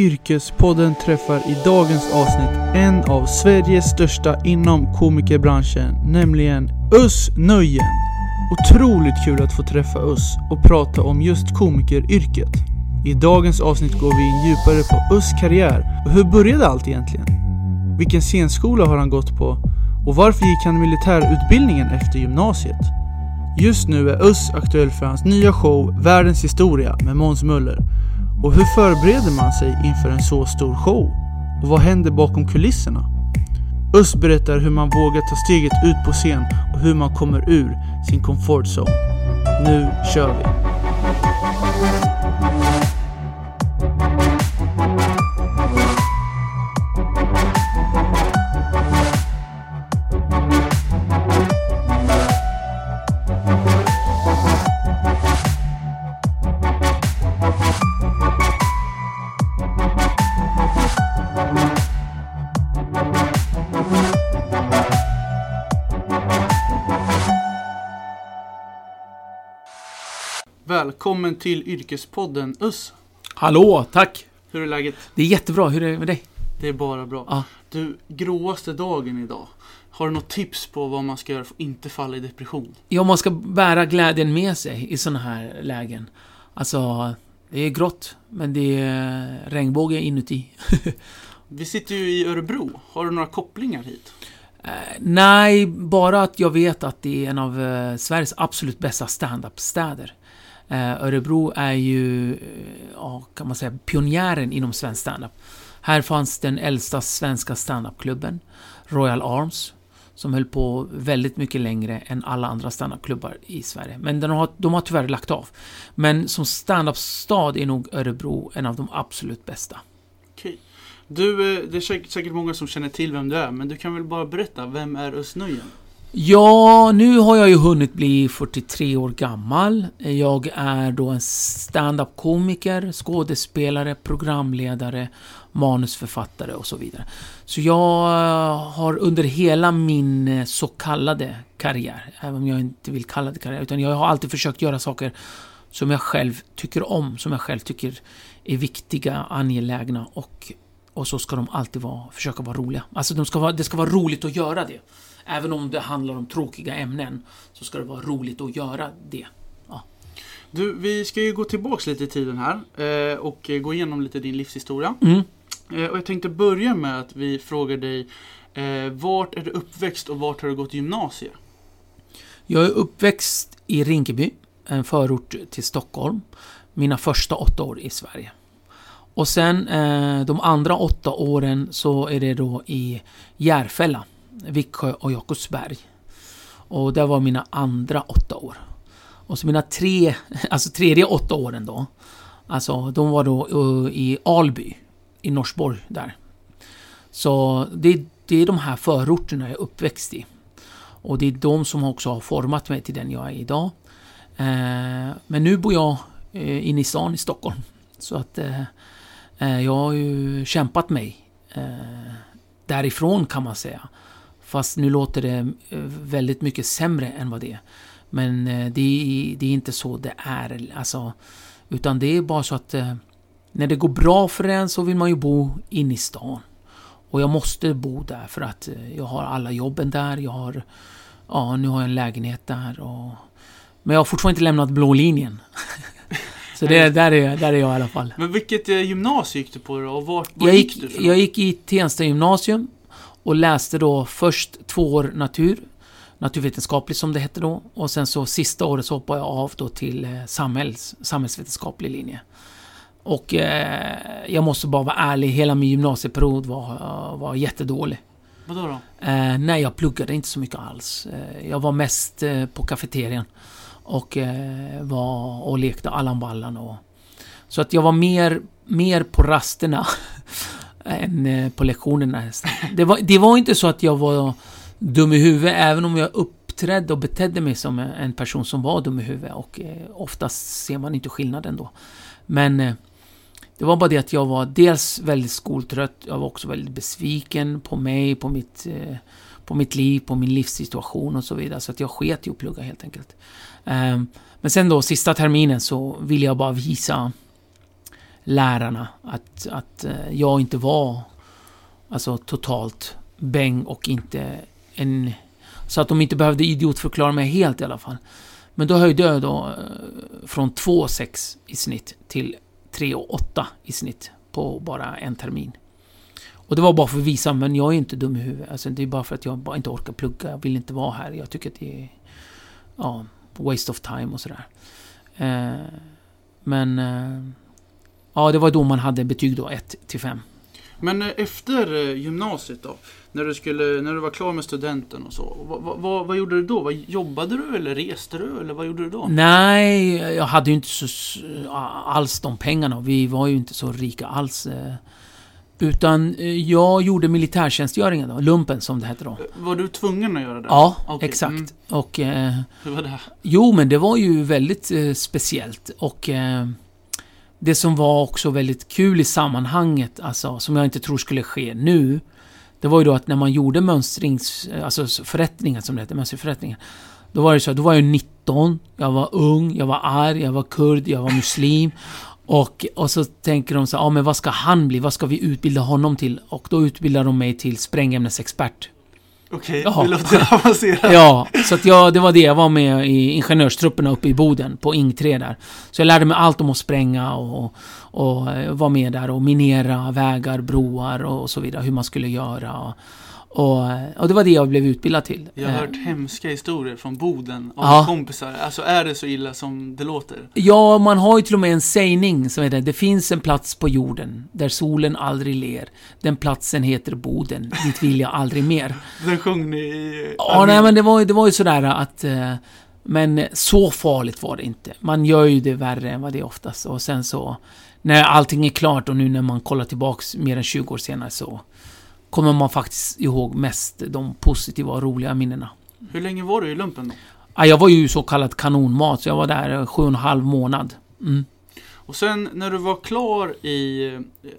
Yrkespodden träffar i dagens avsnitt en av Sveriges största inom komikerbranschen, nämligen Us Nöjen. Otroligt kul att få träffa Us och prata om just komikeryrket. I dagens avsnitt går vi in djupare på Us karriär och hur började allt egentligen? Vilken scenskola har han gått på? Och varför gick han militärutbildningen efter gymnasiet? Just nu är Us aktuell för hans nya show Världens historia med Måns Möller. Och hur förbereder man sig inför en så stor show? Och vad händer bakom kulisserna? Öst berättar hur man vågar ta steget ut på scen och hur man kommer ur sin comfort zone. Nu kör vi! Välkommen till Yrkespodden Us. Hallå, tack! Hur är läget? Det är jättebra, hur är det med dig? Det är bara bra. Ja. Du, gråaste dagen idag. Har du något tips på vad man ska göra för att inte falla i depression? Ja, man ska bära glädjen med sig i sådana här lägen. Alltså, det är grått, men det är regnbåge inuti. Vi sitter ju i Örebro. Har du några kopplingar hit? Eh, nej, bara att jag vet att det är en av eh, Sveriges absolut bästa stand-up-städer. Eh, Örebro är ju, eh, ja, kan man säga, pionjären inom svensk standup. Här fanns den äldsta svenska standupklubben, Royal Arms, som höll på väldigt mycket längre än alla andra standupklubbar i Sverige. Men den har, de har tyvärr lagt av. Men som standup-stad är nog Örebro en av de absolut bästa. Okej. Du, eh, det är säkert, många som känner till vem du är, men du kan väl bara berätta, vem är Özz Ja, nu har jag ju hunnit bli 43 år gammal. Jag är då en stand-up-komiker, skådespelare, programledare, manusförfattare och så vidare. Så jag eh, har under hela min eh, så kallade karriär, även om jag inte vill kalla det karriär, utan jag har alltid försökt göra saker som jag själv tycker om, som jag själv tycker är viktiga, angelägna och, och så ska de alltid vara, försöka vara roliga. Alltså de ska vara, det ska vara roligt att göra det. Även om det handlar om tråkiga ämnen så ska det vara roligt att göra det. Du, vi ska ju gå tillbaks lite i tiden här eh, och gå igenom lite din livshistoria. Mm. Eh, och jag tänkte börja med att vi frågar dig eh, Vart är du uppväxt och vart har du gått gymnasiet? Jag är uppväxt i Rinkeby, en förort till Stockholm. Mina första åtta år i Sverige. Och sen eh, de andra åtta åren så är det då i Järfälla, Viksjö och Jakobsberg. Och det var mina andra åtta år. Och så mina tre, alltså tredje åtta åren då. Alltså de var då uh, i Alby, i Norsborg där. Så det, det är de här förorterna jag är uppväxt i. Och det är de som också har format mig till den jag är idag. Eh, men nu bor jag eh, inne i stan i Stockholm. Så att eh, eh, Eh, jag har ju kämpat mig eh, därifrån kan man säga. Fast nu låter det eh, väldigt mycket sämre än vad det är. Men det är, det är inte så det är. Alltså, utan det är bara så att när det går bra för en så vill man ju bo inne i stan. Och jag måste bo där för att jag har alla jobben där. Jag har, ja, nu har jag en lägenhet där. Och, men jag har fortfarande inte lämnat blå linjen. så det, där, är, där är jag i alla fall. Men vilket eh, gymnasium gick du på då? Och vart, vart Jag gick, gick, du för jag gick i Tensta gymnasium och läste då först två år natur, naturvetenskapligt som det hette då. Och sen så sista året så hoppade jag av då till eh, samhälls, samhällsvetenskaplig linje. Och eh, jag måste bara vara ärlig, hela min gymnasieperiod var, var jättedålig. Vadå då? Eh, nej, jag pluggade inte så mycket alls. Eh, jag var mest eh, på kafeterian. Och eh, var och lekte Allan Ballan och... Så att jag var mer, mer på rasterna än eh, på lektionerna. Det var, det var inte så att jag var dum i huvudet, även om jag uppträdde och betedde mig som en person som var dum i huvudet. Och eh, oftast ser man inte skillnaden då. Men eh, det var bara det att jag var dels väldigt skoltrött, jag var också väldigt besviken på mig, på mitt, eh, på mitt liv, på min livssituation och så vidare. Så att jag sket i att plugga helt enkelt. Ehm, men sen då, sista terminen så ville jag bara visa lärarna. Att, att eh, jag inte var alltså totalt bäng och inte en... Så att de inte behövde idiotförklara mig helt i alla fall. Men då höjde jag då eh, från 2,6 i snitt till 3,8 i snitt på bara en termin. Och det var bara för att visa, men jag är inte dum i huvudet. Alltså, det är bara för att jag bara inte orkar plugga. Jag vill inte vara här. Jag tycker att det är... Ja, waste of time och sådär. Eh, men... Eh, ja, det var då man hade betyg då, 1 till 5. Men eh, efter eh, gymnasiet då? När du, skulle, när du var klar med studenten och så. Vad, vad, vad gjorde du då? Vad, jobbade du eller reste du? Eller vad gjorde du då? Nej, jag hade ju inte så, alls de pengarna. Vi var ju inte så rika alls. Eh. Utan jag gjorde militärtjänstgöringen då, lumpen som det hette då. Var du tvungen att göra det? Ja, okay. exakt. Mm. Och... Hur var det? Jo, men det var ju väldigt eh, speciellt. Och... Eh, det som var också väldigt kul i sammanhanget, alltså som jag inte tror skulle ske nu, det var ju då att när man gjorde mönstrings, alltså förrättningar som det heter, mönstringsförrättningar. Då var det så då var jag 19, jag var ung, jag var arg, jag var kurd, jag var muslim. Och, och så tänker de så ja ah, men vad ska han bli? Vad ska vi utbilda honom till? Och då utbildar de mig till sprängämnesexpert. Okej, okay, det låter avancerat. Ja, så att jag, det var det. Jag var med i ingenjörstrupperna uppe i Boden, på Ing 3 där. Så jag lärde mig allt om att spränga och, och eh, var med där och minera vägar, broar och så vidare. Hur man skulle göra. Och, och, det var det jag blev utbildad till. Jag har hört hemska historier från Boden av ja. kompisar. Alltså är det så illa som det låter? Ja, man har ju till och med en sägning som heter Det finns en plats på jorden där solen aldrig ler. Den platsen heter Boden. Dit vill jag aldrig mer. Den sjöng ni i... Ja, nej men det var, det var ju sådär att... Eh, men så farligt var det inte. Man gör ju det värre än vad det är oftast. Och sen så... När allting är klart och nu när man kollar tillbaks mer än 20 år senare så kommer man faktiskt ihåg mest de positiva och roliga minnena. Hur länge var du i lumpen då? Ja, jag var ju så kallad kanonmat, så jag var där sju och en halv månad. Mm. Och sen när du var klar i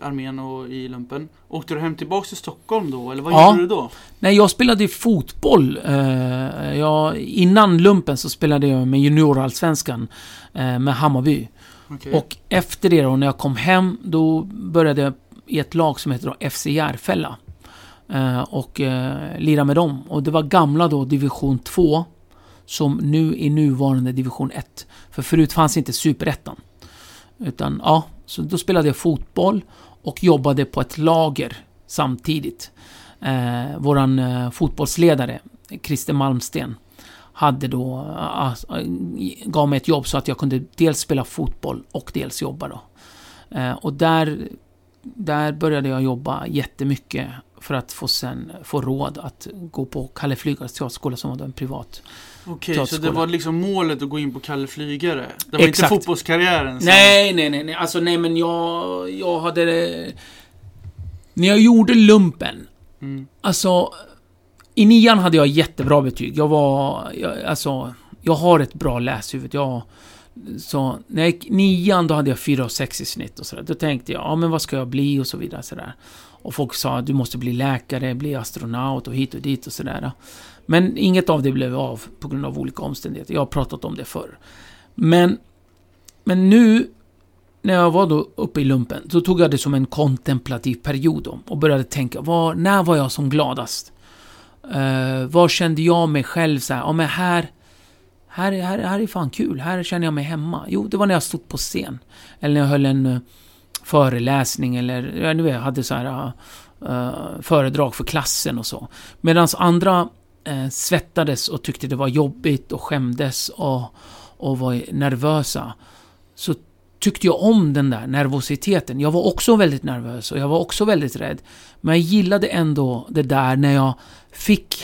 armén och i lumpen, åkte du hem tillbaks till Stockholm då? Eller vad ja. gjorde du då? Nej, jag spelade fotboll. Eh, jag, innan lumpen så spelade jag med juniorallsvenskan eh, med Hammarby. Okay. Och efter det då, när jag kom hem, då började jag i ett lag som heter då FC Järfälla. Eh, och eh, lira med dem. Och det var gamla då division 2 som nu är nuvarande division 1. För förut fanns inte superettan. Utan ja, så då spelade jag fotboll och jobbade på ett lager samtidigt. Eh, våran eh, fotbollsledare, Christer Malmsten, hade då, eh, eh gav mig ett jobb så att jag kunde dels spela fotboll och dels jobba då. Eh, och där, där började jag jobba jättemycket för att få sen få råd att gå på Kalle Flygares teaterskola som var en privat Okej, okay, så det var liksom målet att gå in på Kalle Flygare? Det var Exakt. inte fotbollskarriären? Som... Nej, nej, nej, nej. Alltså nej, men jag, jag hade... När jag gjorde lumpen, mm. alltså... I nian hade jag jättebra betyg. Jag var... Jag, alltså, jag har ett bra läshuvud. Jag... Så när jag gick nian, då hade jag 4 och 6 i snitt och sådär. Då tänkte jag, ja men vad ska jag bli och så vidare. Sådär. Och folk sa att du måste bli läkare, bli astronaut och hit och dit och sådär. Men inget av det blev av på grund av olika omständigheter. Jag har pratat om det förr. Men, men nu, när jag var då uppe i lumpen, så tog jag det som en kontemplativ period då, och började tänka, var, när var jag som gladast? Eh, uh, var kände jag mig själv så här, ja men här, här, här, här är fan kul, här känner jag mig hemma. Jo, det var när jag stod på scen. Eller när jag höll en eh, föreläsning eller jag vet, hade så här uh, föredrag för klassen och så. Medan andra uh, svettades och tyckte det var jobbigt och skämdes och, och var nervösa. Så tyckte jag om den där nervositeten. Jag var också väldigt nervös och jag var också väldigt rädd. Men jag gillade ändå det där när jag fick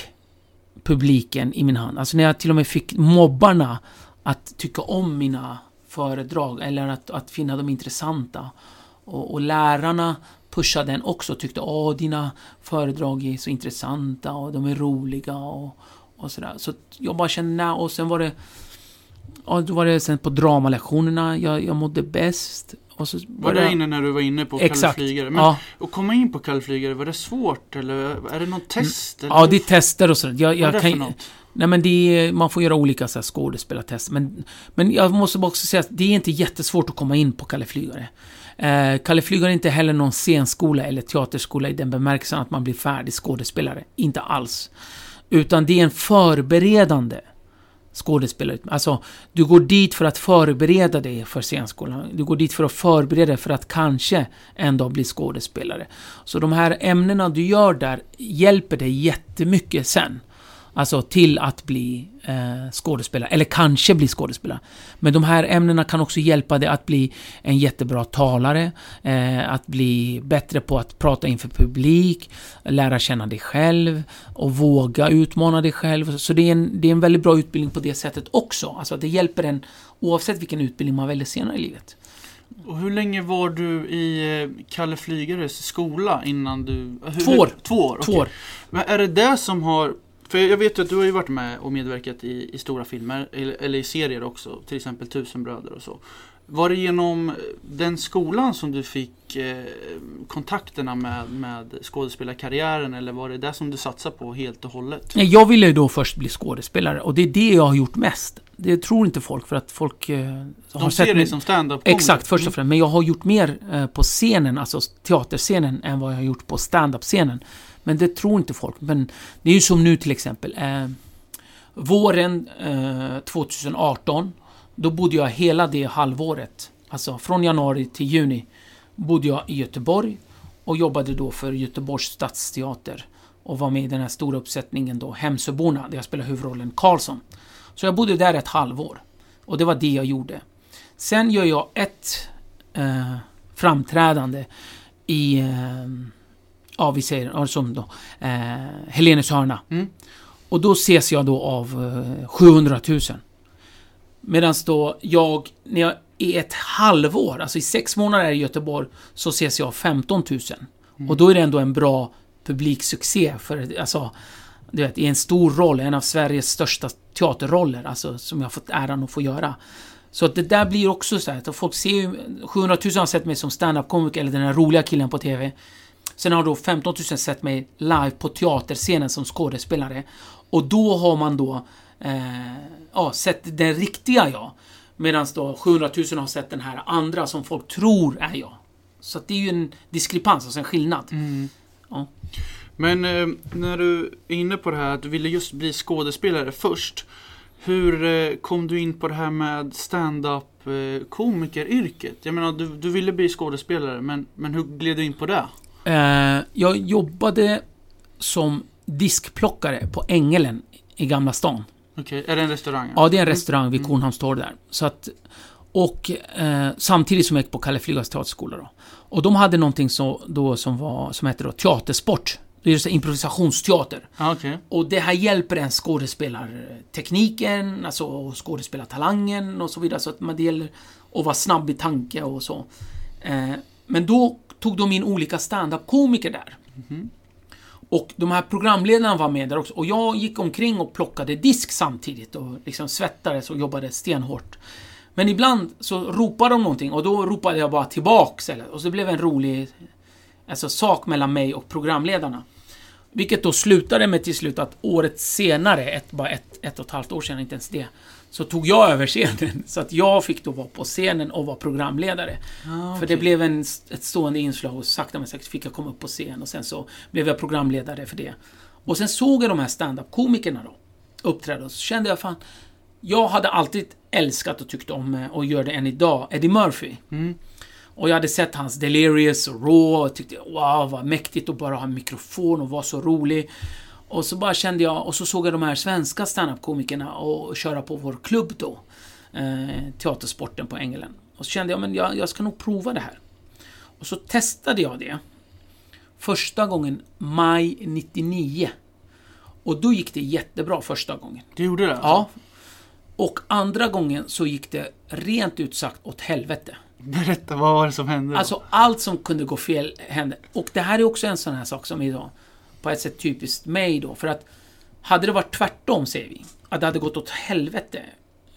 publiken i min hand. Alltså när jag till och med fick mobbarna att tycka om mina föredrag eller att, att finna dem intressanta. Och, och lärarna pushade den också och tyckte att dina föredrag är så intressanta och de är roliga och, och sådär. Så jag bara kände, och sen var det Ja, då var det sen på dramalektionerna jag, jag mådde bäst. Och så var det inne när du var inne på Kalle Flygare? Men ja. att komma in på Kalle Flygare, var det svårt eller är det något test? Eller? Ja, det är tester och sådär. Jag, jag Vad är det kan, för något? Nej men är, man får göra olika så här, skådespelartester. Men, men jag måste bara också säga att det är inte jättesvårt att komma in på Kalle Flygare. Eh, Kalle Flyg har inte heller någon scenskola eller teaterskola i den bemärkelsen att man blir färdig skådespelare. Inte alls. Utan det är en förberedande skådespelare. Alltså, du går dit för att förbereda dig för scenskolan. Du går dit för att förbereda dig för att kanske en dag bli skådespelare. Så de här ämnena du gör där hjälper dig jättemycket sen. Alltså till att bli eh, skådespelare, eller kanske bli skådespelare. Men de här ämnena kan också hjälpa dig att bli en jättebra talare, eh, att bli bättre på att prata inför publik, lära känna dig själv och våga utmana dig själv. Så det är en, det är en väldigt bra utbildning på det sättet också. Alltså det hjälper en oavsett vilken utbildning man väljer senare i livet. Och hur länge var du i eh, Kalle Flygares skola innan du... Hur, Två år. Två år, Två år. Men är det det som har... För jag vet att du har ju varit med och medverkat i, i stora filmer, eller, eller i serier också, till exempel Tusenbröder och så. Var det genom den skolan som du fick eh, kontakterna med, med skådespelarkarriären eller var det det som du satsade på helt och hållet? Jag ville ju då först bli skådespelare och det är det jag har gjort mest. Det tror inte folk för att folk eh, har De ser sett dig som stand-up Exakt, först och främst. Men jag har gjort mer eh, på scenen, alltså teaterscenen, än vad jag har gjort på stand-up-scenen. Men det tror inte folk. Men det är ju som nu till exempel. Eh, våren eh, 2018, då bodde jag hela det halvåret, alltså från januari till juni, bodde jag i Göteborg och jobbade då för Göteborgs stadsteater och var med i den här stora uppsättningen då, Hemsöborna, där jag spelade huvudrollen Karlsson. Så jag bodde där ett halvår. Och det var det jag gjorde. Sen gör jag ett eh, framträdande i, eh, ja vi säger, som då, eh, Helenes hörna. Mm. Och då ses jag då av eh, 700 000. Medan då jag, när jag i ett halvår, alltså i sex månader i Göteborg, så ses jag av 15 000. Mm. Och då är det ändå en bra publiksuccé för, alltså, du vet, i en stor roll, en av Sveriges största teaterroller, alltså som jag fått äran att få göra. Så att det där blir också så här att folk ser ju, 700 000 har sett mig som stand-up-komiker eller den här roliga killen på TV. Sen har då 15 000 sett mig live på teaterscenen som skådespelare. Och då har man då eh, ja, sett den riktiga jag. Medan då 700 000 har sett den här andra som folk tror är jag. Så det är ju en diskrepans, alltså en skillnad. Mm. Ja. Men eh, när du är inne på det här att du ville just bli skådespelare först. Hur eh, kom du in på det här med stand-up eh, komikeryrket? Jag menar, du, du ville bli skådespelare, men, men hur gled du in på det? Eh, jag jobbade som diskplockare på Ängelen i Gamla stan. Okej, är det en restaurang? Ja, det är en restaurang vid Mm. Kornhamns torg där. Så att, och eh, samtidigt som jag gick på Kalle Flygas teaterskola då. Och de hade någonting så, då som, var, som hette då teatersport. Det är här improvisationsteater. Okej. Och det här hjälper en skådespelartekniken, alltså skådespelartalangen och så vidare. Så att man det gäller att vara snabb i tanke och så. Eh, men då tog de in olika standup-komiker där. Mm. Och de här programledarna var med där också. Och jag gick omkring och plockade disk samtidigt och liksom svettades och jobbade stenhårt. Men ibland så ropade de någonting och då ropade jag bara tillbaks. Eller, och så blev det en rolig alltså, sak mellan mig och programledarna. Vilket då slutade med till slut att året senare, ett, bara ett, ett och ett halvt år sedan, inte ens det, så tog jag över scenen. Så att jag fick då vara på scenen och vara programledare. Ja, För det blev en, ett stående inslag och sakta men säkert fick jag komma upp på scen och sen så blev jag programledare för det. Och sen såg jag de här stand-up-komikerna då uppträda och så kände jag fan, jag hade alltid älskat och tyckt om, eh, och gör det än idag, Eddie Murphy. Mm. Och jag hade sett hans Delirious och Raw och tyckte wow vad mäktigt att bara ha en mikrofon och vara så rolig. Och så bara kände jag, och så såg jag de här svenska standup-komikerna och köra på vår klubb då. Eh, teatersporten på Ängelen. Och så kände jag, men jag, jag ska nog prova det här. Och så testade jag det. Första gången maj 99. Och då gick det jättebra första gången. Du gjorde det? alltså? Ja. Och andra gången så gick det rent ut sagt åt helvete. Berätta, vad var det som hände? då? Alltså allt som kunde gå fel hände. Och det här är också en sån här sak som då på ett sätt typiskt mig då. För att hade det varit tvärtom, säger vi, att det hade gått åt helvete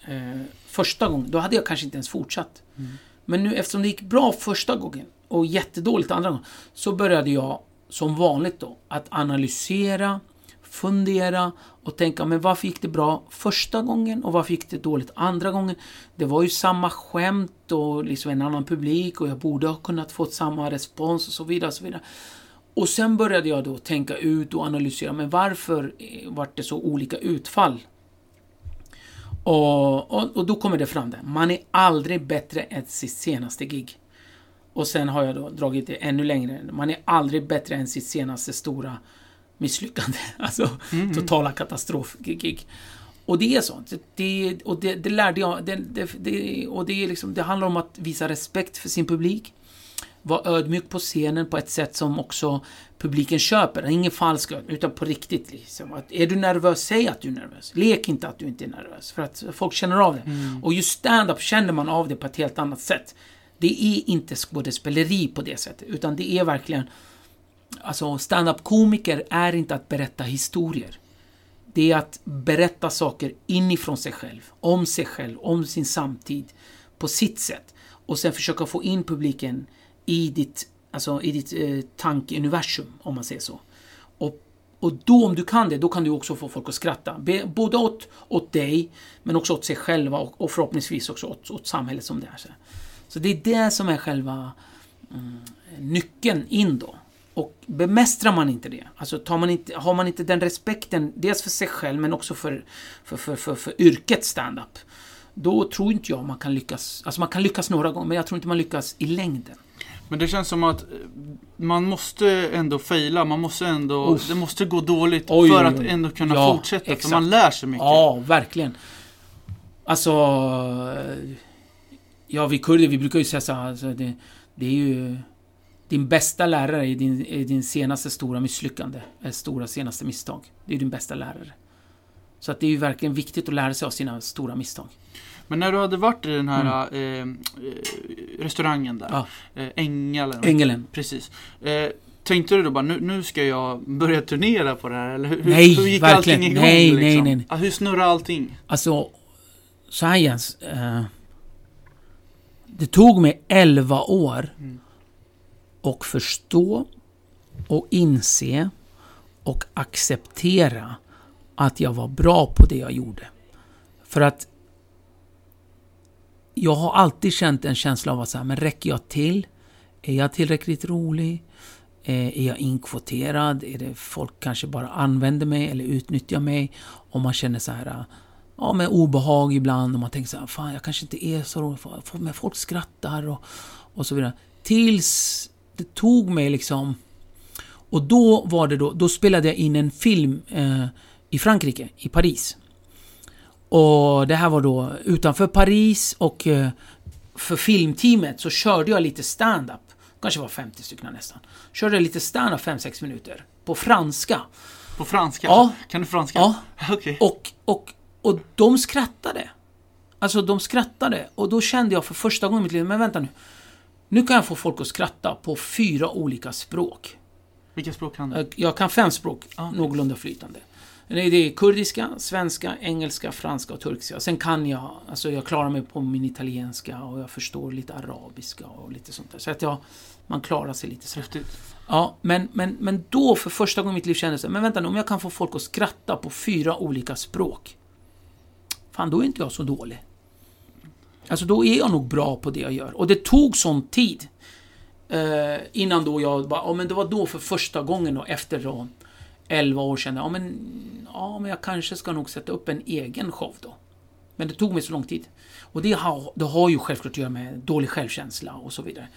eh, första gången, då hade jag kanske inte ens fortsatt. Men nu eftersom det gick bra första gången och jättedåligt andra gången, så började jag som vanligt då att analysera, fundera och tänka, men varför gick det bra första gången och varför gick det dåligt andra gången? Det var ju samma skämt och liksom en annan publik och jag borde ha kunnat få samma respons och så vidare. Och så vidare. Och sen började jag då tänka ut och analysera, men varför eh, vart det så olika utfall? Och, och, och, då kommer det fram där. Man är aldrig bättre än sitt senaste gig. Och sen har jag då dragit det ännu längre. Man är aldrig bättre än sitt senaste stora misslyckande. Alltså mm. totala katastrofgig. Och det är så. Det, och det, det lärde jag. Det, det, och det, är liksom, det handlar om att visa respekt för sin publik. Vara ödmjuk på scenen på ett sätt som också publiken köper. Ingen falsk utan på riktigt. Liksom. Att är du nervös, säg att du är nervös. Lek inte att du inte är nervös. För att folk känner av det. Mm. Och just stand-up känner man av det på ett helt annat sätt. Det är inte skådespeleri på det sättet, utan det är verkligen... Alltså, stand-up komiker är inte att berätta historier. Det är att berätta saker inifrån sig själv, om sig själv, om sin samtid, på sitt sätt. Och sen försöka få in publiken i ditt, alltså, i ditt eh, tankeuniversum, om man säger så. Och, och då, om du kan det, då kan du också få folk att skratta. Be, både åt, åt dig, men också åt sig själva och, och förhoppningsvis också åt, åt samhället som det är. Så. Så det är det som är själva mm, nyckeln in då. Och bemästrar man inte det, alltså tar man inte, har man inte den respekten, dels för sig själv men också för, för, för, för, för yrket stand-up. Då tror inte jag man kan lyckas, alltså man kan lyckas några gånger men jag tror inte man lyckas i längden. Men det känns som att man måste ändå fejla, man måste ändå, Uff. det måste gå dåligt oj, för att ändå kunna ja, fortsätta. Exakt. För man lär sig mycket. Ja, verkligen. Alltså Ja, vi kurder, vi brukar ju säga så alltså, det, det är ju... Din bästa lärare är din, är din senaste stora misslyckande. Är stora senaste misstag. Det är din bästa lärare. Så att det är ju verkligen viktigt att lära sig av sina stora misstag. Men när du hade varit i den här mm. eh, eh restaurangen där, ja. eh, Ängelen. Ängelen. Precis. Eh, tänkte du då bara, nu, nu ska jag börja turnera på det här? Eller hur, nej, hur gick verkligen. allting igång? Nej, liksom? nej, nej. hur snurrar allting? Alltså, Jens. Eh, det tog mig 11 år mm. att förstå och inse och acceptera att jag var bra på det jag gjorde. För att jag har alltid känt en känsla av att säga, men räcker jag till? Är jag tillräckligt rolig? Eh, är jag inkvoterad? Är det folk kanske bara använder mig eller utnyttjar mig? Om man känner så här, eh, ja, men obehag ibland och man tänker så här, fan jag kanske inte är så rolig, men folk skrattar och, och så vidare. Tills det tog mig liksom... Och då var det då, då spelade jag in en film eh, i Frankrike, i Paris. Och det här var då utanför Paris och eh, för filmteamet så körde jag lite stand-up. Kanske var 50 stycken nästan. Körde lite stand-up 5-6 minuter. På franska. På franska? Ja. Kan du franska? Ja. Okay. Och, och och de skrattade. Alltså de skrattade. Och då kände jag för första gången i mitt liv, men vänta nu. Nu kan jag få folk att skratta på fyra olika språk. Vilka språk kan du? Jag kan fem språk, ah, någorlunda flytande. Det är kurdiska, svenska, engelska, franska och turkiska. Sen kan jag, alltså jag klarar mig på min italienska och jag förstår lite arabiska och lite sånt där. Så att jag, man klarar sig lite så. Ja, men, men, men då för första gången i mitt liv kände jag men vänta nu, om jag kan få folk att skratta på fyra olika språk fan då är inte jag så dålig. Alltså då är jag nog bra på det jag gör. Och det tog sån tid. Eh, innan då jag bara, ja men det var då för första gången då efter då 11 år kände ja men, ja men jag kanske ska nog sätta upp en egen show då. Men det tog mig så lång tid. Och det har, det har ju självklart att göra med dålig självkänsla och så vidare.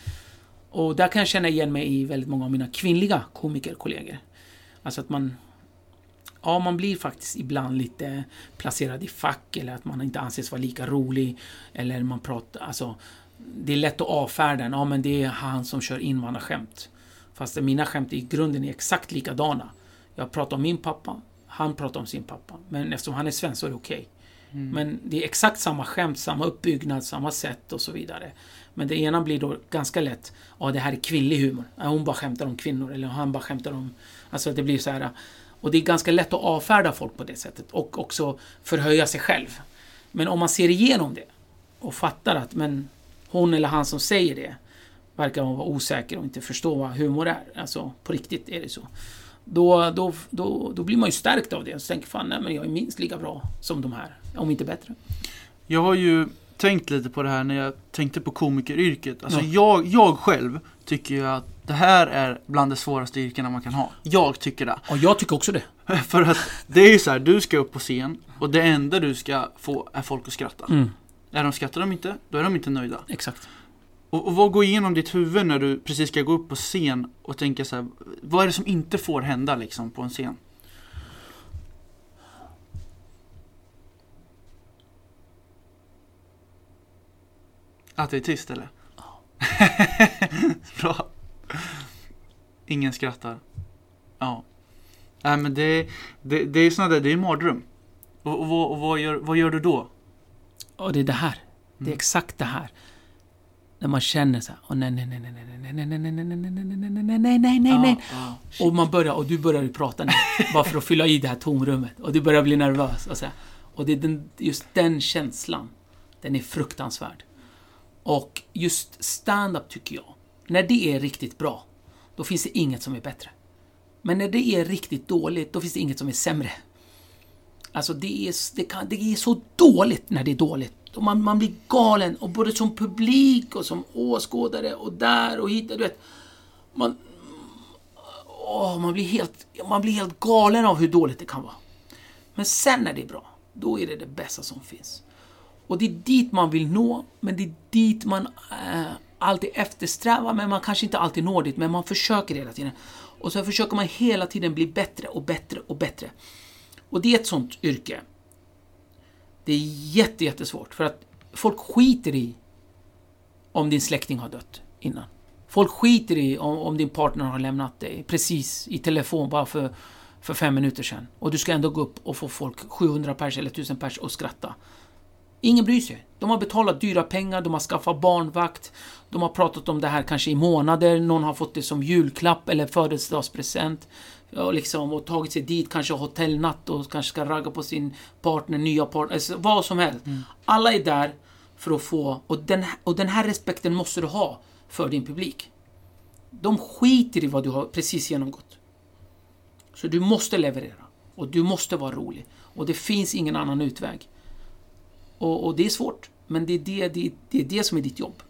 Och där kan jag känna igen mig i väldigt många av mina kvinnliga komikerkollegor. Alltså att man ja, man blir faktiskt ibland lite placerad i fack eller att man inte anses vara lika rolig. Eller man pratar, alltså, det är lätt att avfärda Ja, men det är han som kör invandrarskämt. Fast mina skämt i grunden är exakt likadana. Jag pratar om min pappa, han pratar om sin pappa. Men eftersom han är svensk så är det okej. Okay. Mm. Men det är exakt samma skämt, samma uppbyggnad, samma sätt och så vidare. Men det ena blir då ganska lätt, ja det här är kvinnlig humor. hon bara skämtar om kvinnor eller han bara skämtar om... Alltså det blir så här, och det är ganska lätt att avfärda folk på det sättet och också förhöja sig själv. Men om man ser igenom det och fattar att men hon eller han som säger det verkar vara osäker och inte förstå vad humor är. Alltså på riktigt är det så. Då, då, då, då blir man ju stärkt av det. Så tänker fan, nej men jag är minst lika bra som de här. Om inte bättre. Jag har ju tänkt lite på det här när jag tänkte på komikeryrket. Alltså Ja. jag, jag själv tycker ju att det här är bland de svåraste yrkena man kan ha. Jag tycker det. Och jag tycker också det. För att det är ju så här, du ska upp på scen och det enda du ska få är folk att skratta. Mm, Är de skrattar de inte, då är de inte nöjda. exakt. Och, och vad går igenom ditt huvud när du precis ska gå upp på scen och tänka så här, vad är det som inte får hända liksom på en scen? Att det är tyst eller? Bra. Ingen skrattar. Ja. Nej men det, det, det är såna där, det är mardröm. Och, och, vad- och vad, gör, vad gör du då? Och det är det här. Det är Mm. exakt det här. När man känner så här, åh nej, nej, nej, nej, nej, nej, nej, nej, nej, nej, nej, nej, nej, nej, nej, nej. Och man börjar, och du börjar ju prata nu, bara för att fylla i det här tomrummet. Och du börjar bli nervös. Och, så här. och det är den, just den känslan, den är fruktansvärd. Och just stand-up tycker jag, när det är riktigt bra, då finns det inget som är bättre. Men när det är riktigt dåligt, då finns det inget som är sämre. Alltså det är, det kan, det är så dåligt när det är dåligt. Man, man blir galen, och både som publik och som åskådare och där och hit. Du vet, man, åh, man, blir helt, man blir helt galen av hur dåligt det kan vara. Men sen när det är bra, då är det det bästa som finns. Och det är dit man vill nå, men det är dit man äh, alltid eftersträvar, men man kanske inte alltid når dit, men man försöker hela tiden. Och så försöker man hela tiden bli bättre och bättre och bättre. Och det är ett sånt yrke. Det är jätte, jättesvårt, för att folk skiter i om din släkting har dött innan. Folk skiter i om, om din partner har lämnat dig precis i telefon bara för, för fem minuter sedan. Och du ska ändå gå upp och få folk, 700 pers eller 1000 pers, att skratta. Ingen bryr sig. De har betalat dyra pengar, de har skaffat barnvakt, de har pratat om det här kanske i månader, någon har fått det som julklapp eller födelsedagspresent. Ja, liksom, och tagit sig dit, kanske hotellnatt och kanske ska ragga på sin partner, nya partner, alltså, vad som helst. Alla är där för att få, och den, och den här respekten måste du ha för din publik. De skiter i vad du har precis genomgått. Så du måste leverera. Och du måste vara rolig. Och det finns ingen annan utväg. Och, och det är svårt. Men det är det, det, det är det som är ditt jobb.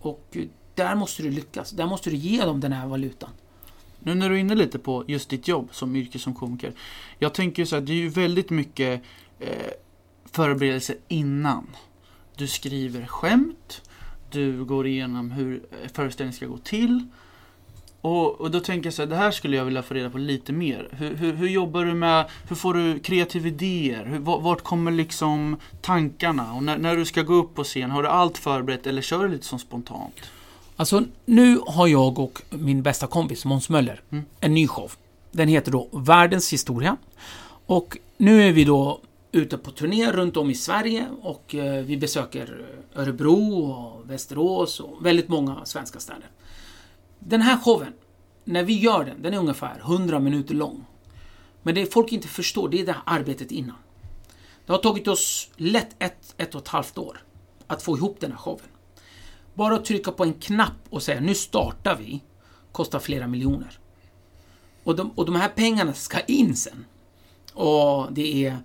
Och eh, där måste du lyckas. Där måste du ge dem den här valutan. Nu när du är inne lite på just ditt jobb som yrke som komiker. Jag tänker så här, det är ju väldigt mycket eh, förberedelse innan. Du skriver skämt, du går igenom hur eh, föreställningen ska gå till. Och, och då tänker jag så här, det här skulle jag vilja få reda på lite mer. Hur, hur, hur jobbar du med, hur får du kreativa idéer? Hur, vart kommer liksom tankarna? Och när, när du ska gå upp på scen, har du allt förberett eller kör du lite som spontant? Alltså, nu har jag och min bästa kompis Måns Möller Mm. en ny show. Den heter då Världens historia. Och nu är vi då ute på turné runt om i Sverige och eh, vi besöker Örebro och Västerås och väldigt många svenska städer. Den här showen, när vi gör den, den är ungefär 100 minuter lång. Men det folk inte förstår, det är det här arbetet innan. Det har tagit oss lätt ett, ett och ett halvt år att få ihop den här showen. Bara att trycka på en knapp och säga nu startar vi kostar flera miljoner. Och de, och de här pengarna ska in sen. Och det är,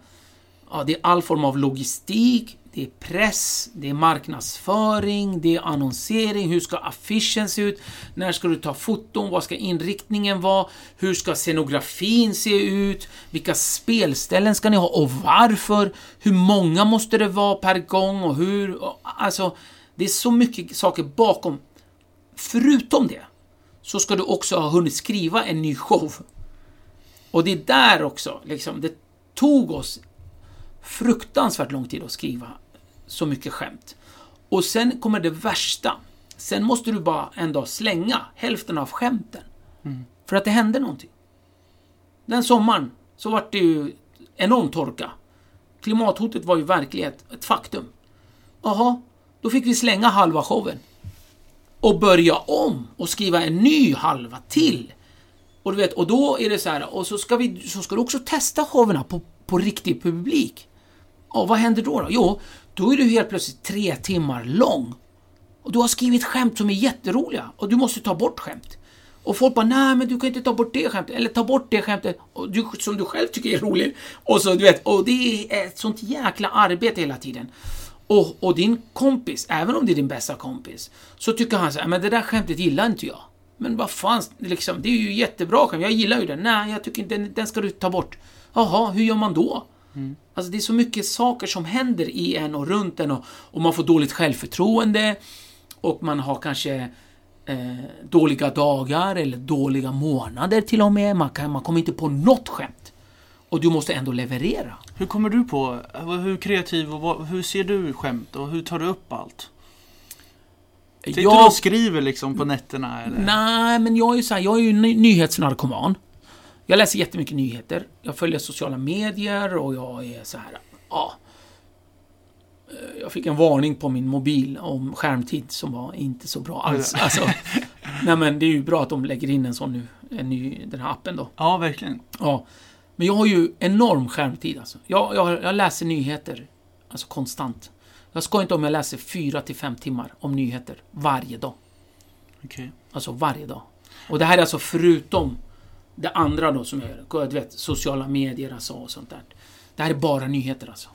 ja, det är all form av logistik, det är press, det är marknadsföring, det är annonsering, hur ska affischen se ut, när ska du ta foton, vad ska inriktningen vara, hur ska scenografin se ut, vilka spelställen ska ni ha? Och varför, hur många måste det vara per gång? Och hur, alltså det är så mycket saker bakom. Förutom det så ska du också ha hunnit skriva en ny show. Och det är där också, liksom, det tog oss fruktansvärt lång tid att skriva så mycket skämt. Och sen kommer det värsta. Sen måste du bara en dag slänga hälften av skämten. För att det hände någonting. Den sommaren så var det ju enorm torka. Klimathotet var ju verklighet, ett faktum. Jaha, då fick vi slänga halva showen. Och börja om och skriva en ny halva till. Och du vet, och då är det så här, och så ska, vi, så ska du också testa showerna på, på riktig publik. Och vad händer då, då? Jo, då är du helt plötsligt tre timmar lång. Och du har skrivit skämt som är jätteroliga och du måste ta bort skämt. Och folk bara, nej men du kan inte ta bort det skämtet, eller ta bort det skämtet och du, som du själv tycker är roligt. Och så, du vet, och det är ett sånt jäkla arbete hela tiden. Och, och din kompis, även om det är din bästa kompis, så tycker han så här, men det där skämtet gillar inte jag. Men vad fan, liksom, det är ju jättebra skämt, jag gillar ju det. Nej, jag tycker inte, den, den ska du ta bort. Jaha, hur gör man då? Mm. Alltså det är så mycket saker som händer i en och runt en och, och man får dåligt självförtroende och man har kanske eh, dåliga dagar eller dåliga månader till och med. Man, kan, man kommer inte på något skämt. Och du måste ändå leverera. Hur kommer du på, hur kreativ och vad, hur ser du skämt och hur tar du upp allt? Sitter du Jag, och skriver liksom på nätterna eller? nej, men jag är ju så här, jag är ju ny, nyhetsnarkoman. Jag läser jättemycket nyheter. Jag följer sociala medier och jag är så här, ja. Eh, Jag fick en varning på min mobil om skärmtid som var inte så bra alls. Alltså, nej men det är ju bra att de lägger in en sån nu, en ny, den här appen då. Ja, verkligen. Ja. Men jag har ju enorm skärmtid alltså. Jag, jag, jag läser nyheter, alltså konstant. Jag ska inte om jag läser 4 till 5 timmar om nyheter varje dag. Okej. Alltså varje dag. Och det här är alltså förutom det andra då som jag gör. Du vet, sociala medier alltså och sånt där. Det här är bara nyheter alltså.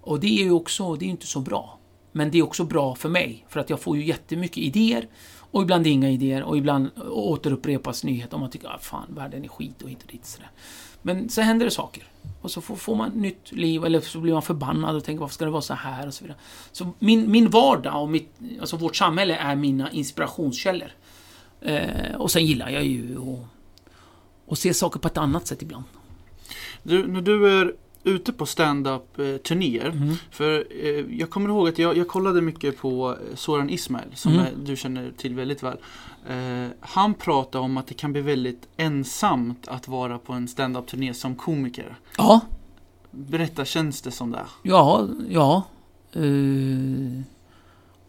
Och det är ju också, det är inte så bra. Men det är också bra för mig, för att jag får ju jättemycket idéer. Och ibland inga idéer och ibland återupprepas nyheter om man tycker att ah, fan, världen är skit och hit och dit. Sådär. Men så händer det saker. Och så får, får man nytt liv, eller så blir man förbannad och tänker varför ska det vara så här och så vidare. Så min, min vardag och mitt, alltså vårt samhälle är mina inspirationskällor. Eh, och sen gillar jag ju att se saker på ett annat sätt ibland. Du, när du är ute på stand-up eh, turnéer. Mm. För eh, jag kommer ihåg att jag, jag kollade mycket på eh, Soran Ismail som Mm. är, du känner till väldigt väl. Eh, han pratade om att det kan bli väldigt ensamt att vara på en stand-up turné som komiker. Ja, Berätta, känns det som det? ja, ja. Eh,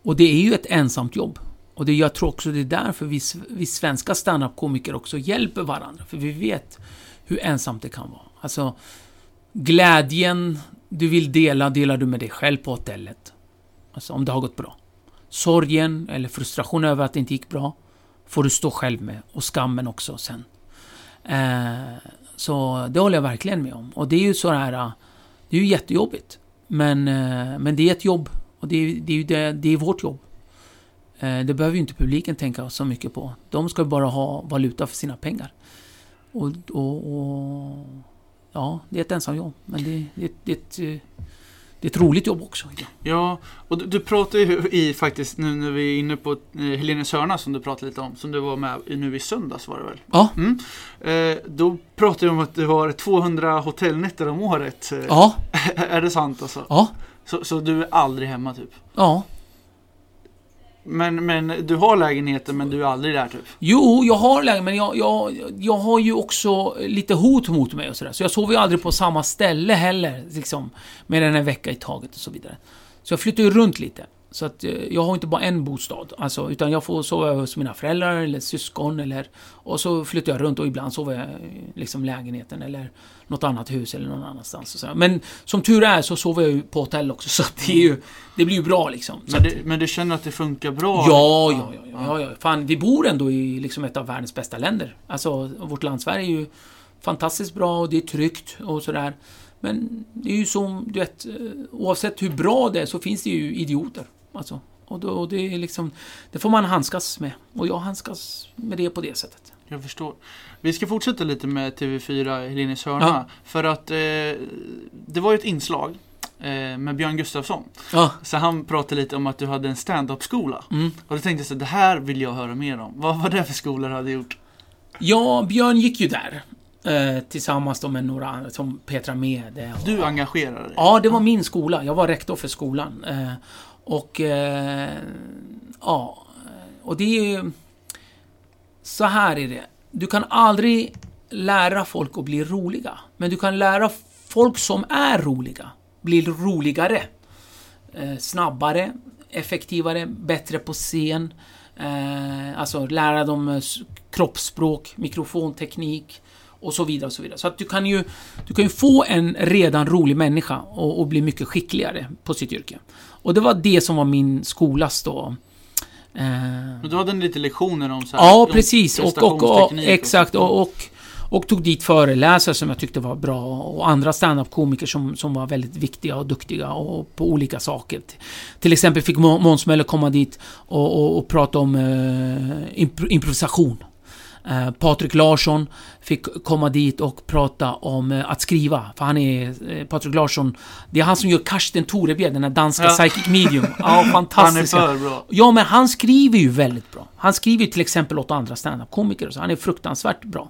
och det är ju ett ensamt jobb. Och det, jag tror också det är därför vi, vi svenska standup-komiker också hjälper varandra. För vi vet hur ensamt det kan vara. Alltså, glädjen du vill dela, delar du med dig själv på hotellet. Alltså om det har gått bra. Sorgen eller frustrationen över att det inte gick bra får du stå själv med. Och skammen också sen. Eh, så det håller jag verkligen med om. Och det är ju så här... Eh, det är ju jättejobbigt. Men, eh, men det är ett jobb. Och det är, det är ju det, det är vårt jobb. Eh, Det behöver ju inte publiken tänka så mycket på. De ska ju bara ha valuta för sina pengar. Och, och, och ja, det är ett ensamjobb. Men det, det, det, är ett, eh, det är ett roligt jobb också. Ja, och du, du pratar ju i faktiskt nu när vi är inne på eh, Helenius hörna som du pratade lite om. Som du var med i nu i söndags var det väl? Ja. Mm. Eh, då pratade du om att det var 200 hotellnätter om året. Ja, är det sant alltså? ja, Så, så du är aldrig hemma typ? ja. Men, men du har lägenheten men du är aldrig där typ? Jo, jag har lägenheten, men jag, jag, jag har ju också lite hot mot mig och sådär. Så jag sover ju aldrig på samma ställe heller, liksom. Mer än en vecka i taget och så vidare. Så jag flyttar ju runt lite. Så att eh, jag har inte bara en bostad, alltså, utan jag får sova hos mina föräldrar eller syskon eller... Och så flyttar jag runt och ibland sover jag i liksom lägenheten eller något annat hus eller någon annanstans. Och så. Men som tur är så sover jag ju på hotell också, så att det är ju... Det blir ju bra liksom. Men, att, det, men du känner att det funkar bra? Ja, ja, ja, ja, ja. Fan, vi bor ändå i liksom ett av världens bästa länder. Alltså, vårt land Sverige är ju fantastiskt bra och det är tryggt och sådär. Men det är ju som, du vet, eh, oavsett hur bra det är så finns det ju idioter. Alltså, och, då, och det är liksom, det får man handskas med. Och jag handskas med det på det sättet. Jag förstår. Vi ska fortsätta lite med TV4 Helenius hörna. Ja. För att eh, det var ju ett inslag eh, med Björn Gustafsson. Ja. Så han pratade lite om att du hade en stand-up-skola. Mm. Och då tänkte jag så det här vill jag höra mer om. Vad var det för skolor du hade gjort? Ja, Björn gick ju där. Eh, tillsammans då med några andra, som Petra Mede. Och, Du engagerade dig. Ja, det var min skola. Jag var rektor för skolan. Eh, och... Eh, ja. Och det är ju... Så här är det. Du kan aldrig lära folk att bli roliga. Men du kan lära folk som är roliga bli roligare. Eh, snabbare, effektivare, bättre på scen. Eh, alltså lära dem kroppsspråk, mikrofonteknik och så vidare. och Så vidare. Så att du kan ju, du kan ju få en redan rolig människa och, och bli mycket skickligare på sitt yrke. Och det var det som var min skolas då Eh, du hade lite lektioner om så här, Ja, precis. Och, och, och, exakt. Och, och, och tog dit föreläsare som jag tyckte var bra och andra standup-komiker som, som var väldigt viktiga och duktiga och på olika saker. Till exempel fick Må- Måns Möller komma dit och, och, och prata om eh, impro- improvisation. Eh, Patrik Larsson fick komma dit och prata om eh, att skriva. För han är... Eh, Patrik Larsson, det är han som gör Karsten Torebjer, den här danska Ja. psychic medium. Ja, Han är för bra. Ja, men han skriver ju väldigt bra. Han skriver ju till exempel åt andra standup-komiker och så. Han är fruktansvärt bra.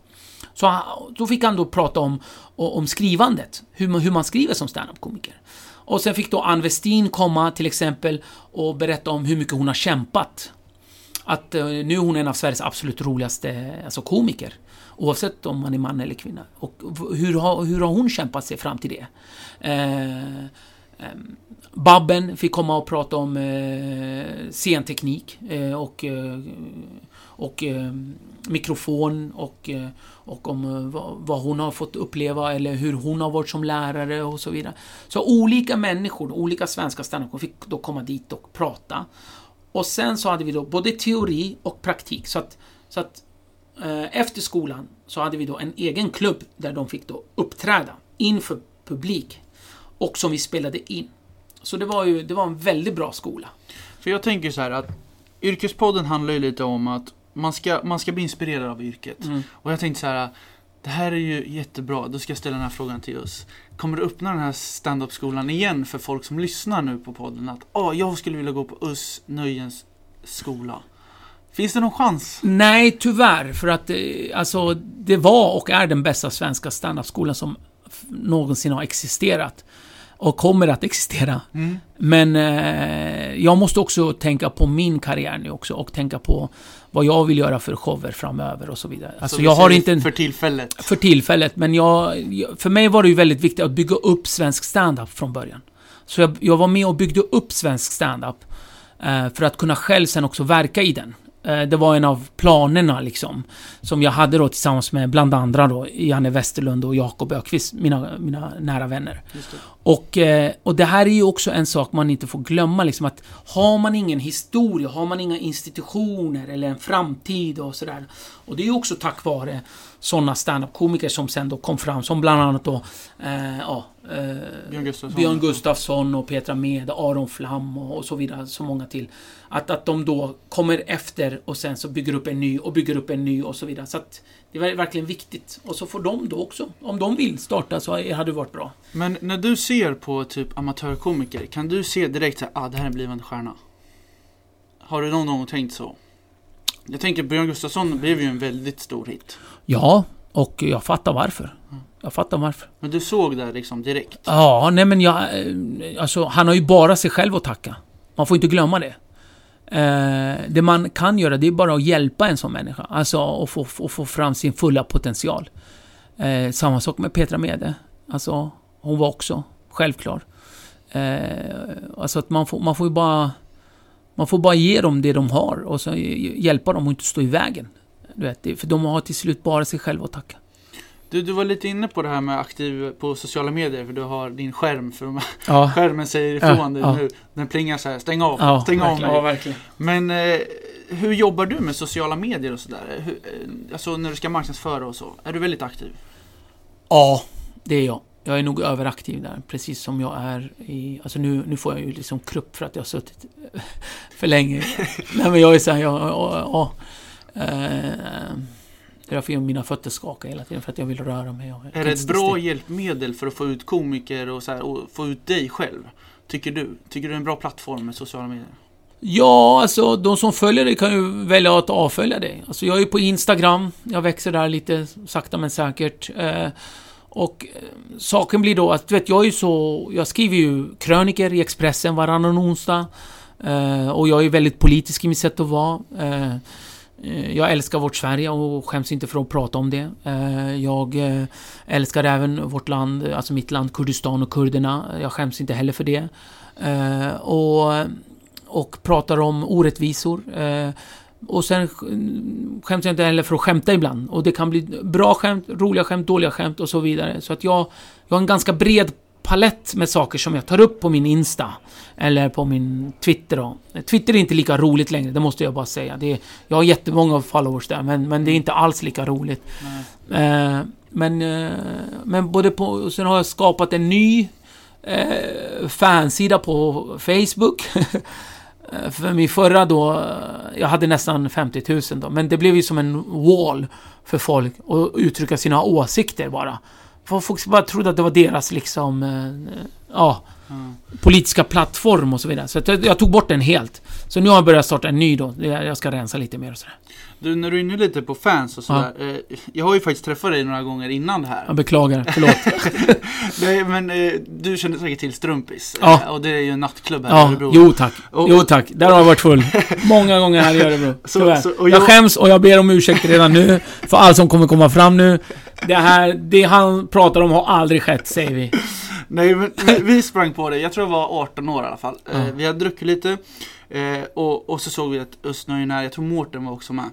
Så han, då fick han då prata om, om skrivandet. Hur, man- hur man skriver som standup-komiker. Och sen fick då Ann Westin komma till exempel och berätta om hur mycket hon har kämpat. Att eh, nu är hon en av Sveriges absolut roligaste alltså komiker. Oavsett om man är man eller kvinna. Och hur har, hur har hon kämpat sig fram till det? Eh, eh, Babben fick komma och prata om eh, scenteknik eh, och, eh, och eh, mikrofon och, eh, och om eh, vad, vad hon har fått uppleva eller hur hon har varit som lärare och så vidare. Så olika människor, olika svenska standup fick då komma dit och prata. Och sen så hade vi då både teori och praktik. Så att, så att eh, efter skolan så hade vi då en egen klubb där de fick då uppträda inför publik. Och som vi spelade in. Så det var ju det var en väldigt bra skola. För jag tänker så här att Yrkespodden handlar ju lite om att man ska, man ska bli inspirerad av yrket. Mm. Och jag tänkte så här, det här är ju jättebra, då ska jag ställa den här frågan till oss. Kommer du öppna den här standup-skolan igen för folk som lyssnar nu på podden? Att oh, jag skulle vilja gå på US Nöjens skola. Finns det någon chans? Nej, tyvärr. För att eh, alltså, det var och är den bästa svenska standup-skolan som någonsin har existerat. Och kommer att existera. Mm. Men eh, jag måste också tänka på min karriär nu också och tänka på vad jag vill göra för shower framöver och så vidare. Alltså Så jag vi har inte en, För tillfället. för tillfället, men jag, jag- för mig var det ju väldigt viktigt att bygga upp svensk stand-up från början. Så jag, jag var med och byggde upp svensk stand-up eh, för att kunna själv sen också verka i den. Eh, det var en av planerna liksom, som jag hade då tillsammans med bland andra då Janne Westerlund och Jakob Ökvist, mina, mina nära vänner. Och, eh, och det här är ju också en sak man inte får glömma, liksom att har man ingen historia, har man inga institutioner eller en framtid och sådär. Och det är ju också tack vare sådana standup-komiker som sen då kom fram, som bland annat då, eh, ja, eh, Björn Gustafsson. Björn Gustafsson och Petra Mede, Aron Flam och, och så vidare, så många till. Att, att de då kommer efter och sen så bygger upp en ny och bygger upp en ny och så vidare. Så att det är verkligen viktigt. Och så får de då också, om de vill starta så hade det varit bra. Men när du ser på typ amatörkomiker, kan du se direkt att ah, det här är en blivande stjärna? Har du någon gång tänkt så? Jag tänker Björn Gustafsson blev ju en väldigt stor hit. Ja, och jag fattar varför. Jag fattar varför. Men du såg det liksom direkt? Ja, nej men jag... eh, Alltså, han har ju bara sig själv att tacka. Man får inte glömma det. Eh, det man kan göra, det är bara att hjälpa en sån människa. Alltså, att få, få, få fram sin fulla potential. Eh, samma sak med Petra Mede. Alltså, hon var också självklar. Eh, alltså att man får, man får ju bara... Man får bara ge dem det de har och så hjälpa dem att inte stå i vägen. Du vet, för de har till slut bara sig själva att tacka. Du, du var lite inne på det här med aktiv på sociala medier, för du har din skärm, för Ja, skärmen säger ifrån Ja, dig ja. nu. Den plingar så här, stäng av, ja stäng av verkligen. mig. Ja, verkligen. Men eh, hur jobbar du med sociala medier och sådär? Eh, Alltså när du ska marknadsföra och så, är du väldigt aktiv? Ja, det är jag. Jag är nog överaktiv där, precis som jag är i... Alltså nu, nu får jag ju liksom krupp för att jag har suttit för länge. Nej men jag är såhär, jag... Ja, ja, eh, det är därför jag- mina fötter skakar hela tiden, för att jag vill röra mig. Är det ett bra hjälpmedel för att få ut komiker och, så här, och få ut dig själv? Tycker du? Tycker du det är en bra plattform med sociala medier? Ja, alltså de som följer dig kan ju välja att avfölja dig. Alltså jag är på Instagram, jag växer där lite sakta men säkert. Eh, och eh, saken blir då att, du vet, jag är ju så... Jag skriver ju kröniker i Expressen varannan onsdag. Eh, och jag är väldigt politisk i mitt sätt att vara. Eh, jag älskar vårt Sverige och skäms inte för att prata om det. Eh, jag eh, älskar även vårt land, alltså mitt land Kurdistan och kurderna. Jag skäms inte heller för det. Och och pratar om orättvisor. Och sen skäms jag inte heller för att skämta ibland. Och det kan bli bra skämt, roliga skämt, dåliga skämt och så vidare. Så att jag, jag har en ganska bred palett med saker som jag tar upp på min Insta. Eller på min Twitter då. Twitter är inte lika roligt längre, det måste jag bara säga. Det är, jag har jättemånga followers där, men, men det är inte alls lika roligt. Eh, men, eh, men både på... Sen har jag skapat en ny eh, fansida på Facebook. För min förra då, eh, jag hade nästan 50 000 då, men det blev ju som en wall för folk att uttrycka sina åsikter bara. Folk bara trodde att det var deras liksom, eh, ja ja, politiska plattform och så vidare. Så jag, jag tog bort den helt. Så nu har jag börjat starta en ny då. Jag ska rensa lite mer och sådär. Du, när du är inne lite på fans och sådär. Eh, jag har ju faktiskt träffat dig några gånger innan det här. Jag beklagar, förlåt. Nej, men eh, du känner säkert till Strumpis. Ja. Eh, och det är ju en nattklubb här i Ja, Örebro. jo tack. Och- Jo tack. Där har jag varit full. Många gånger här i Örebro. Så- så- jag... jag- skäms och jag ber om ursäkt redan nu. För allt som kommer komma fram nu. Det här, det han pratar om har aldrig skett, säger vi. Nej men vi, vi sprang på det, jag tror jag var 18 år i alla fall. Eh, Ja. vi hade druckit lite eh, och, och så såg vi att Östnöjen är, jag tror Mårten var också med.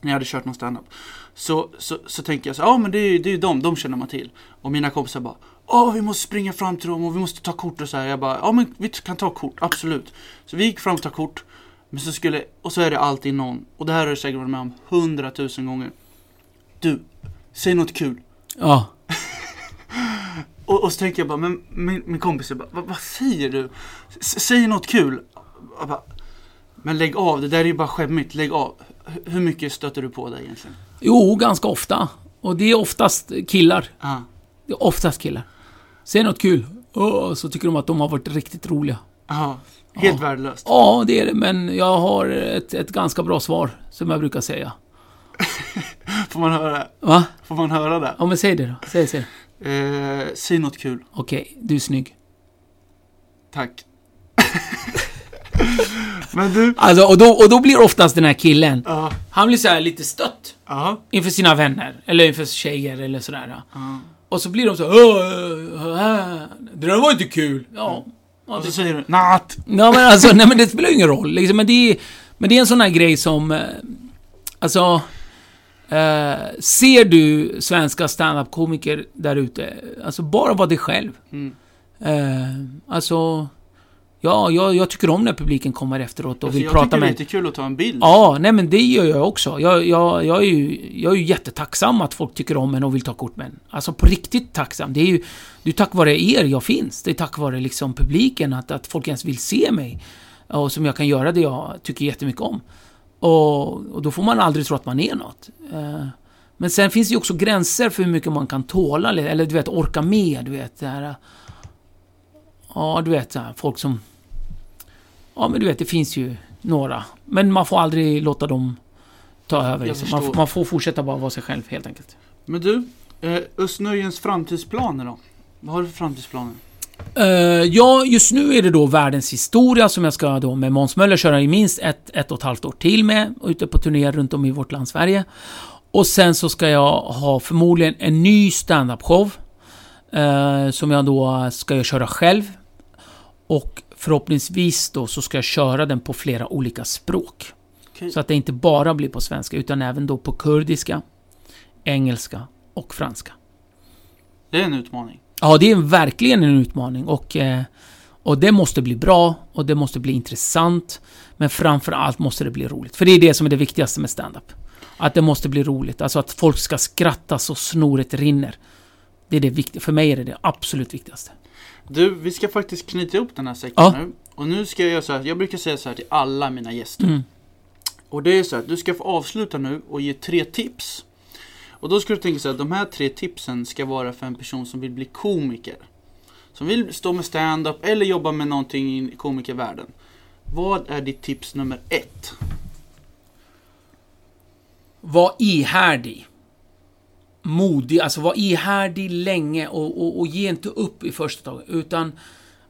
När jag hade kört någon standup. Så, så, så tänker jag så ja men det är ju det är dem, de känner man till. Och mina kompisar bara Åh vi måste springa fram till dem och vi måste ta kort och så här. Jag bara, ja men vi kan ta kort, absolut. Så vi gick fram och tog kort. Men så skulle, och så är det alltid någon, och det här har du säkert varit med om hundratusen gånger. Du, säg något kul. Ja. Och, och så tänker jag bara, men min, min kompis är bara, vad, vad säger du? S säg något kul. Jag bara, men lägg av, det där är ju bara skämmigt, lägg av. H- hur mycket stöter du på det egentligen? Jo, ganska ofta. Och det är oftast killar. Ah. Det är oftast killar. Säg något kul. Åh, så tycker de att de har varit riktigt roliga. Aha. Helt Ja. värdelöst. Ja, det är det, men jag har ett, ett ganska bra svar, som jag brukar säga. Får man höra, Va? får man höra det? Ja, men säg det då. Säg, säg. Eh, säg något kul, Okej, du är snygg. tack. men du, Alltså, och då, och då blir oftast den här killen, ja, han blir så här lite stött. ja, Inför sina vänner, eller inför tjejer eller sådär. ja. Och så blir de så "Åh, äh, Det där var inte kul. Ja. ja Och så det, säger du, natt. ja men alltså, nej men det spelar ju ingen roll. Liksom, men, det är, men det är en sån här grej som... eh, Alltså... Eh, ser du svenska standup-komiker där ute, alltså bara var dig själv. Mm. Eh, alltså... Ja, jag, jag tycker om när publiken kommer efteråt och Alltså, vill jag prata tycker det är med lite kul att ta en bild. Ja, nej men det gör jag också. Jag, jag, jag, är ju, jag är ju jättetacksam att folk tycker om en och vill ta kort med en. Alltså på riktigt tacksam. Det är ju det är tack vare er jag finns. Det är tack vare liksom publiken, att, att folk ens vill se mig. Och som jag kan göra det jag tycker jättemycket om. Och, och då får man aldrig tro att man är något. Eh, Men sen finns det ju också gränser för hur mycket man kan tåla, eller du vet, orka med, du vet. Det här, ja, du vet, här, folk som... Ja, men du vet, det finns ju några. Men man får aldrig låta dem ta över. Liksom. Man, man får fortsätta bara vara sig själv, helt enkelt. Men du, eh, Östnöjens framtidsplaner då? Vad har du för framtidsplaner? Eh, ja, just nu är det då världens historia som jag ska då med Måns Möller köra i minst ett, ett och ett halvt år till med. och Ute på turné runt om i vårt land Sverige. Och sen så ska jag ha förmodligen en ny standup-show. eh, som jag då ska köra själv. Och förhoppningsvis då så ska jag köra den på flera olika språk. Okej. Så att det inte bara blir på svenska utan även då på kurdiska, engelska och franska. Det är en utmaning. Ja, det är verkligen en utmaning och, eh, och det måste bli bra och det måste bli intressant. Men framför allt måste det bli roligt. För det är det som är det viktigaste med stand-up. Att det måste bli roligt. Alltså att folk ska skratta så snoret rinner. Det är det viktiga. För mig är det det absolut viktigaste. Du, vi ska faktiskt knyta ihop den här säcken Ja. nu. Och nu ska jag göra så här, jag brukar säga så här till alla mina gäster. Mm. Och det är så här, du ska få avsluta nu och ge tre tips. Och då ska du tänka så att de här tre tipsen ska vara för en person som vill bli komiker. Som vill stå med stand-up eller jobba med någonting i komikervärlden. Vad är ditt tips nummer ett? Var ihärdig. Modig, alltså var ihärdig länge och, och, och ge inte upp i första taget. Utan,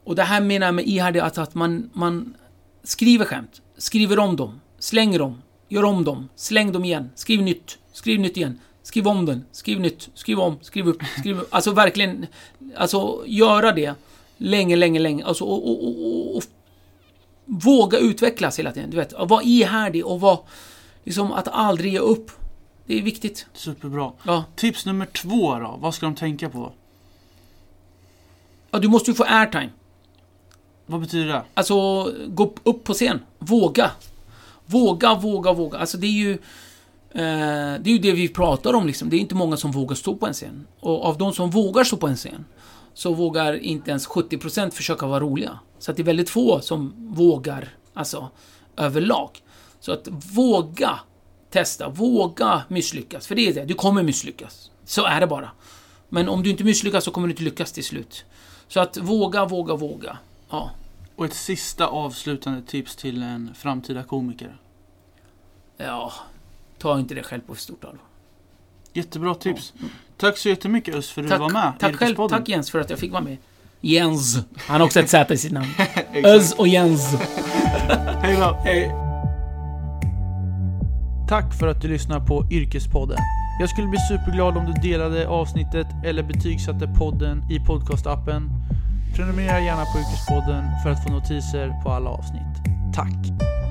och det här menar jag med ihärdig, att, att man, man skriver skämt, skriver om dem, slänger dem, gör om dem, släng dem igen, skriv nytt, skriv nytt igen, skriv om den, skriv nytt, skriv om, skriv upp, skriv upp. Alltså verkligen, alltså göra det länge, länge, länge. Alltså, och, och, och, och, våga utvecklas hela tiden. Du vet, var ihärdig och var, liksom att aldrig ge upp. Det är viktigt. Superbra. Ja. Tips nummer två då, vad ska de tänka på? Ja, du måste ju få airtime. Vad betyder det? Alltså, gå upp på scen. Våga. Våga, våga, våga. Alltså det är ju... Eh, det är ju det vi pratar om liksom. Det är inte många som vågar stå på en scen. Och av de som vågar stå på en scen, så vågar inte ens 70% försöka vara roliga. Så att det är väldigt få som vågar, alltså, överlag. Så att våga testa, våga misslyckas. För det är det, du kommer misslyckas. Så är det bara. Men om du inte misslyckas så kommer du inte lyckas till slut. Så att våga, våga, våga. Ja. Och ett sista avslutande tips till en framtida komiker. Ja, ta inte det själv på för stort allvar. Jättebra tips. Tack så jättemycket Us för att du var med. i tack själv, tack Jens för att jag fick vara med. Jens. Han har också ett Z i sitt namn. Öz och Jens. Hej då. Hej. Tack för att du lyssnar på Yrkespodden. Jag skulle bli superglad om du delade avsnittet eller betygsatte podden i podcastappen. Prenumerera gärna på Yrkespodden för att få notiser på alla avsnitt. Tack!